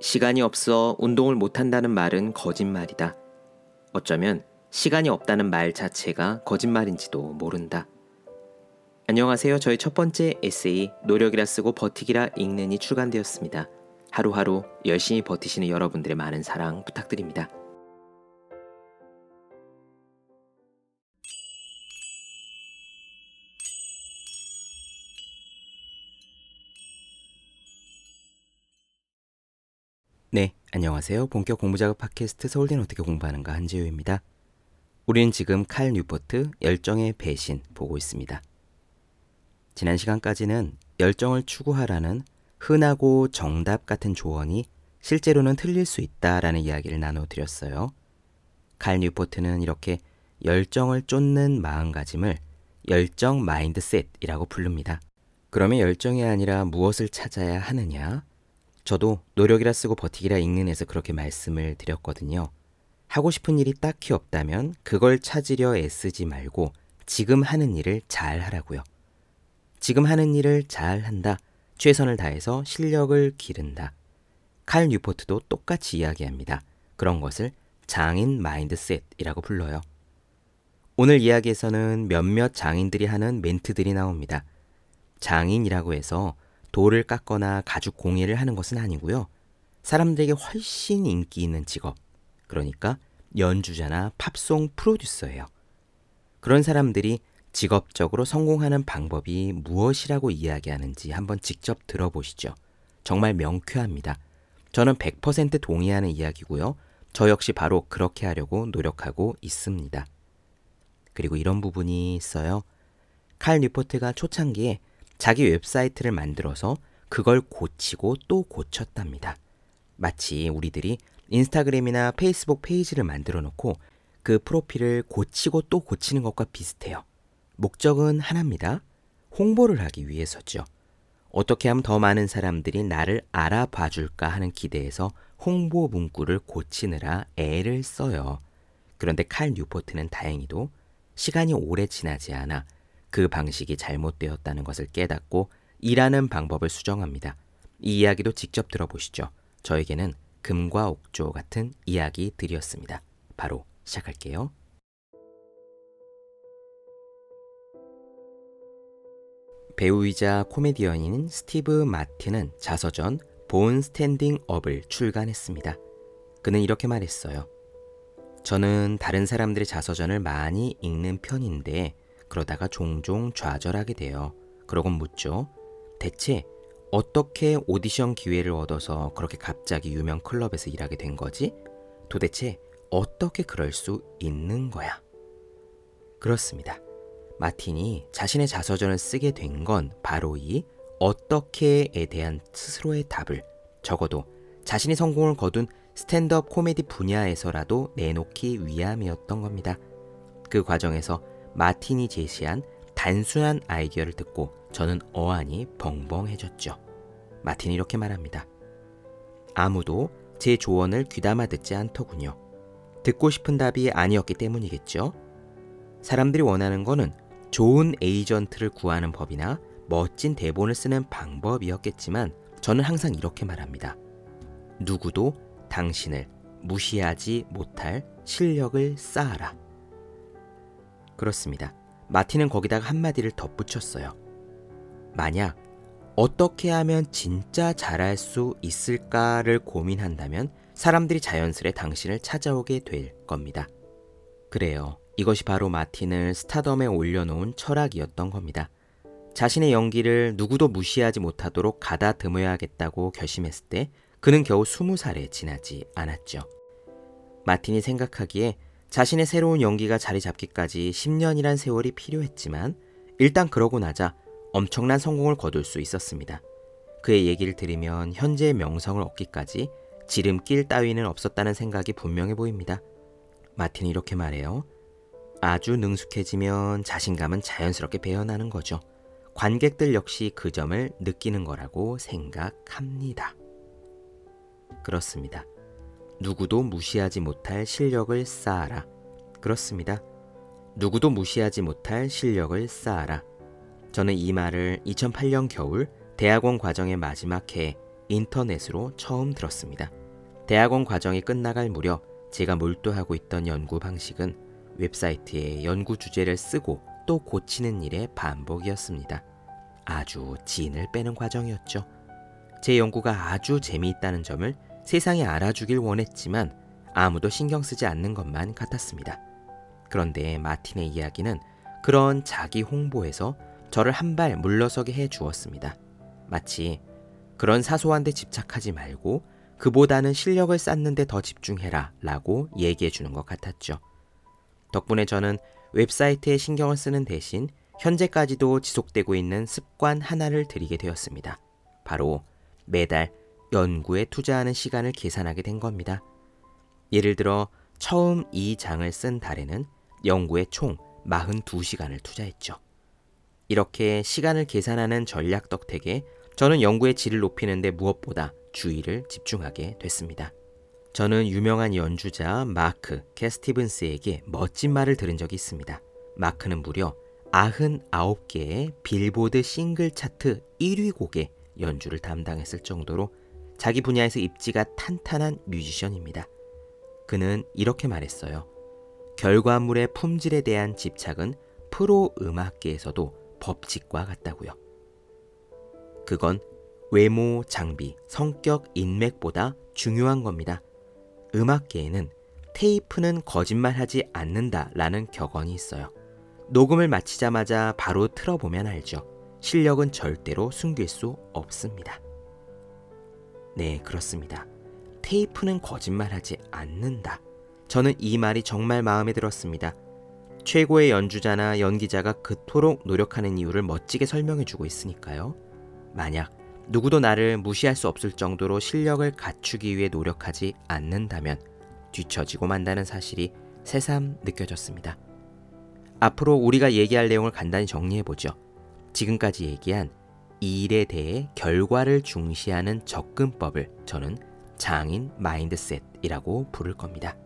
시간이 없어 운동을 못한다는 말은 거짓말이다. 어쩌면 시간이 없다는 말 자체가 거짓말인지도 모른다. 안녕하세요. 저의 첫 번째 에세이 노력이라 쓰고 버티기라 읽는이 출간되었습니다. 하루하루 열심히 버티시는 여러분들의 많은 사랑 부탁드립니다. 네, 안녕하세요. 본격 공부 자극 팟캐스트 서울대는 어떻게 공부하는가 한지우입니다. 우리는 지금 칼 뉴포트 열정의 배신 보고 있습니다. 지난 시간까지는 열정을 추구하라는 흔하고 정답 같은 조언이 실제로는 틀릴 수 있다라는 이야기를 나눠드렸어요. 칼 뉴포트는 이렇게 열정을 쫓는 마음가짐을 열정 mindset이라고 부릅니다. 그러면 열정이 아니라 무엇을 찾아야 하느냐? 저도 노력이라 쓰고 버티기라 읽는 에서 그렇게 말씀을 드렸거든요. 하고 싶은 일이 딱히 없다면 그걸 찾으려 애쓰지 말고 지금 하는 일을 잘 하라고요. 지금 하는 일을 잘 한다. 최선을 다해서 실력을 기른다. 칼 뉴포트도 똑같이 이야기합니다. 그런 것을 장인 마인드셋이라고 불러요. 오늘 이야기에서는 몇몇 장인들이 하는 멘트들이 나옵니다. 장인이라고 해서 돌을 깎거나 가죽 공예를 하는 것은 아니고요. 사람들에게 훨씬 인기 있는 직업. 그러니까 연주자나 팝송 프로듀서예요. 그런 사람들이 직업적으로 성공하는 방법이 무엇이라고 이야기하는지 한번 직접 들어보시죠. 정말 명쾌합니다. 저는 100% 동의하는 이야기고요. 저 역시 바로 그렇게 하려고 노력하고 있습니다. 그리고 이런 부분이 있어요. 칼 뉴포트가 초창기에 자기 웹사이트를 만들어서 그걸 고치고 또 고쳤답니다. 마치 우리들이 인스타그램이나 페이스북 페이지를 만들어 놓고 그 프로필을 고치고 또 고치는 것과 비슷해요. 목적은 하나입니다. 홍보를 하기 위해서죠. 어떻게 하면 더 많은 사람들이 나를 알아봐 줄까 하는 기대에서 홍보 문구를 고치느라 애를 써요. 그런데 칼 뉴포트는 다행히도 시간이 오래 지나지 않아 그 방식이 잘못되었다는 것을 깨닫고 일하는 방법을 수정합니다. 이 이야기도 직접 들어보시죠. 저에게는 금과 옥조 같은 이야기들이었습니다. 바로 시작할게요. 배우이자 코미디언인 스티브 마틴은 자서전 Born Standing Up을 출간했습니다. 그는 이렇게 말했어요. 저는 다른 사람들의 자서전을 많이 읽는 편인데 그러다가 종종 좌절하게 돼요. 그러곤 묻죠. 대체 어떻게 오디션 기회를 얻어서 그렇게 갑자기 유명 클럽에서 일하게 된 거지? 도대체 어떻게 그럴 수 있는 거야? 그렇습니다. 마틴이 자신의 자서전을 쓰게 된 건 바로 이 어떻게에 대한 스스로의 답을 적어도 자신이 성공을 거둔 스탠드업 코미디 분야에서라도 내놓기 위함이었던 겁니다. 그 과정에서 마틴이 제시한 단순한 아이디어를 듣고 저는 어안이 벙벙해졌죠. 마틴이 이렇게 말합니다. 아무도 제 조언을 귀담아 듣지 않더군요. 듣고 싶은 답이 아니었기 때문이겠죠. 사람들이 원하는 거는 좋은 에이전트를 구하는 법이나 멋진 대본을 쓰는 방법이었겠지만 저는 항상 이렇게 말합니다. 누구도 당신을 무시하지 못할 실력을 쌓아라. 그렇습니다. 마틴은 거기다가 한마디를 덧붙였어요. 만약 어떻게 하면 진짜 잘할 수 있을까를 고민한다면 사람들이 자연스레 당신을 찾아오게 될 겁니다. 그래요. 이것이 바로 마틴을 스타덤에 올려놓은 철학이었던 겁니다. 자신의 연기를 누구도 무시하지 못하도록 가다듬어야겠다고 결심했을 때 그는 겨우 20살에 지나지 않았죠. 마틴이 생각하기에 자신의 새로운 연기가 자리 잡기까지 10년이란 세월이 필요했지만 일단 그러고 나자 엄청난 성공을 거둘 수 있었습니다. 그의 얘기를 들으면 현재의 명성을 얻기까지 지름길 따위는 없었다는 생각이 분명해 보입니다. 마틴이 이렇게 말해요. 아주 능숙해지면 자신감은 자연스럽게 배어나는 거죠. 관객들 역시 그 점을 느끼는 거라고 생각합니다. 그렇습니다. 누구도 무시하지 못할 실력을 쌓아라. 그렇습니다. 누구도 무시하지 못할 실력을 쌓아라. 저는 이 말을 2008년 겨울 대학원 과정의 마지막 해에 인터넷으로 처음 들었습니다. 대학원 과정이 끝나갈 무렵 제가 몰두하고 있던 연구 방식은 웹사이트에 연구 주제를 쓰고 또 고치는 일의 반복이었습니다. 아주 진을 빼는 과정이었죠. 제 연구가 아주 재미있다는 점을 세상에 알아주길 원했지만 아무도 신경 쓰지 않는 것만 같았습니다. 그런데 마틴의 이야기는 그런 자기 홍보에서 저를 한 발 물러서게 해 주었습니다. 마치 그런 사소한 데 집착하지 말고 그보다는 실력을 쌓는 데 더 집중해라 라고 얘기해 주는 것 같았죠. 덕분에 저는 웹사이트에 신경을 쓰는 대신 현재까지도 지속되고 있는 습관 하나를 들이게 되었습니다. 바로 매달 연구에 투자하는 시간을 계산하게 된 겁니다. 예를 들어 처음 이 장을 쓴 달에는 연구에 총 42시간을 투자했죠. 이렇게 시간을 계산하는 전략 덕택에 저는 연구의 질을 높이는데 무엇보다 주의를 집중하게 됐습니다. 저는 유명한 연주자 마크 캐스티븐스에게 멋진 말을 들은 적이 있습니다. 마크는 무려 99개의 빌보드 싱글 차트 1위 곡의 연주를 담당했을 정도로 자기 분야에서 입지가 탄탄한 뮤지션입니다. 그는 이렇게 말했어요. 결과물의 품질에 대한 집착은 프로 음악계에서도 법칙과 같다고요. 그건 외모, 장비, 성격, 인맥보다 중요한 겁니다. 음악계에는 테이프는 거짓말하지 않는다라는 격언이 있어요. 녹음을 마치자마자 바로 틀어보면 알죠. 실력은 절대로 숨길 수 없습니다. 네, 그렇습니다. 테이프는 거짓말하지 않는다. 저는 이 말이 정말 마음에 들었습니다. 최고의 연주자나 연기자가 그토록 노력하는 이유를 멋지게 설명해주고 있으니까요. 만약 누구도 나를 무시할 수 없을 정도로 실력을 갖추기 위해 노력하지 않는다면 뒤처지고 만다는 사실이 새삼 느껴졌습니다. 앞으로 우리가 얘기할 내용을 간단히 정리해보죠. 지금까지 얘기한 이 일에 대해 결과를 중시하는 접근법을 저는 장인 마인드셋이라고 부를 겁니다.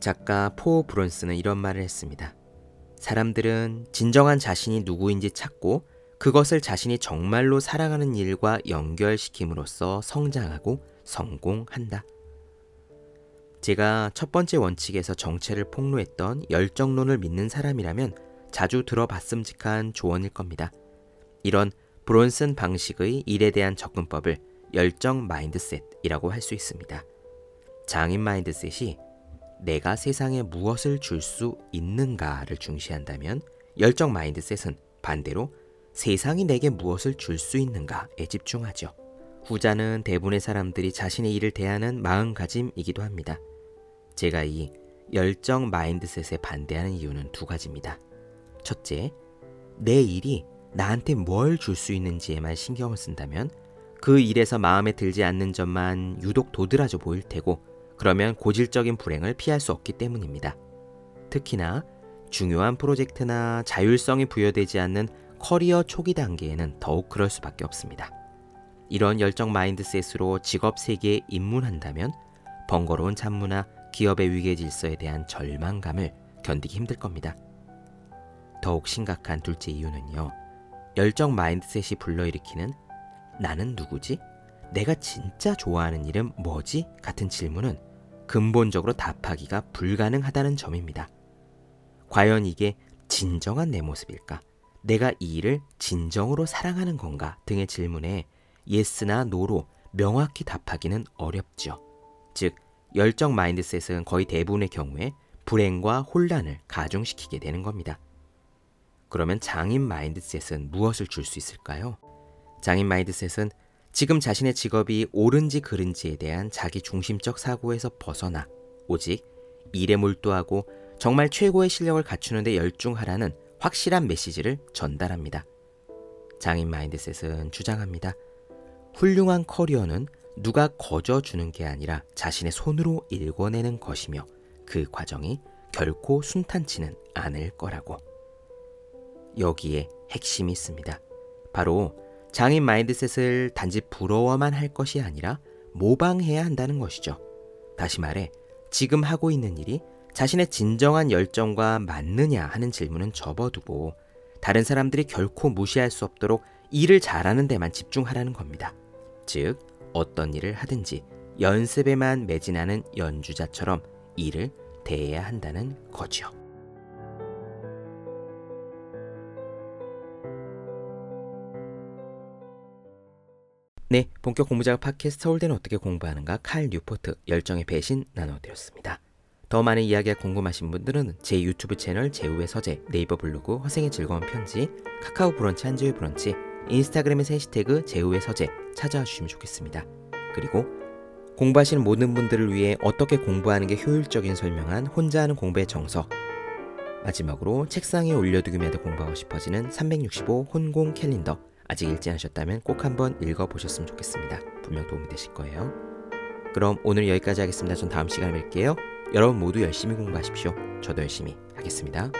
작가 포 브론스는 이런 말을 했습니다. 사람들은 진정한 자신이 누구인지 찾고 그것을 자신이 정말로 사랑하는 일과 연결시킴으로써 성장하고 성공한다. 제가 첫 번째 원칙에서 정체를 폭로했던 열정론을 믿는 사람이라면 자주 들어봤음직한 조언일 겁니다. 이런 브론슨 방식의 일에 대한 접근법을 열정 mindset이라고 할 수 있습니다. 장인 mindset이 내가 세상에 무엇을 줄 수 있는가를 중시한다면 열정 mindset은 반대로 세상이 내게 무엇을 줄 수 있는가에 집중하죠. 후자는 대부분의 사람들이 자신의 일을 대하는 마음가짐이기도 합니다. 제가 이 열정 마인드셋에 반대하는 이유는 두 가지입니다. 첫째, 내 일이 나한테 뭘 줄 수 있는지에만 신경을 쓴다면 그 일에서 마음에 들지 않는 점만 유독 도드라져 보일 테고 그러면 고질적인 불행을 피할 수 없기 때문입니다. 특히나 중요한 프로젝트나 자율성이 부여되지 않는 커리어 초기 단계에는 더욱 그럴 수밖에 없습니다. 이런 열정 mindset으로 직업 세계에 입문한다면 번거로운 잡무나 기업의 위계 질서에 대한 절망감을 견디기 힘들 겁니다. 더욱 심각한 둘째 이유는요. 열정 mindset이 불러일으키는 나는 누구지? 내가 진짜 좋아하는 일은 뭐지? 같은 질문은 근본적으로 답하기가 불가능하다는 점입니다. 과연 이게 진정한 내 모습일까? 내가 이 일을 진정으로 사랑하는 건가? 등의 질문에 예스나 노로 명확히 답하기는 어렵죠. 즉, 열정 마인드셋은 거의 대부분의 경우에 불행과 혼란을 가중시키게 되는 겁니다. 그러면 장인 마인드셋은 무엇을 줄 수 있을까요? 장인 마인드셋은 지금 자신의 직업이 옳은지 그른지에 대한 자기 중심적 사고에서 벗어나 오직 일에 몰두하고 정말 최고의 실력을 갖추는데 열중하라는 확실한 메시지를 전달합니다. 장인 mindset은 주장합니다. 훌륭한 커리어는 누가 거저 주는 게 아니라 자신의 손으로 일궈내는 것이며 그 과정이 결코 순탄치는 않을 거라고. 여기에 핵심이 있습니다. 바로 장인 mindset을 단지 부러워만 할 것이 아니라 모방해야 한다는 것이죠. 다시 말해, 지금 하고 있는 일이 자신의 진정한 열정과 맞느냐 하는 질문은 접어두고 다른 사람들이 결코 무시할 수 없도록 일을 잘하는 데만 집중하라는 겁니다. 즉, 어떤 일을 하든지 연습에만 매진하는 연주자처럼 일을 대해야 한다는 거죠. 네, 본격 공부자극 팟캐스트 서울대는 어떻게 공부하는가 칼 뉴포트 열정의 배신 나눠드렸습니다. 더 많은 이야기가 궁금하신 분들은 제 유튜브 채널 재우의 서재, 네이버 블로그 허생의 즐거운 편지, 카카오 브런치 한지의 브런치, 인스타그램의 해시태그 재우의 서재 찾아와 주시면 좋겠습니다. 그리고 공부하시는 모든 분들을 위해 어떻게 공부하는 게 효율적인지 설명한 혼자 하는 공부의 정석 마지막으로 책상에 올려두기만 해도 공부하고 싶어지는 365 혼공 캘린더 아직 읽지 않으셨다면 꼭 한번 읽어보셨으면 좋겠습니다. 분명 도움이 되실 거예요. 그럼 오늘 여기까지 하겠습니다. 전 다음 시간에 뵐게요. 여러분 모두 열심히 공부하십시오. 저도 열심히 하겠습니다.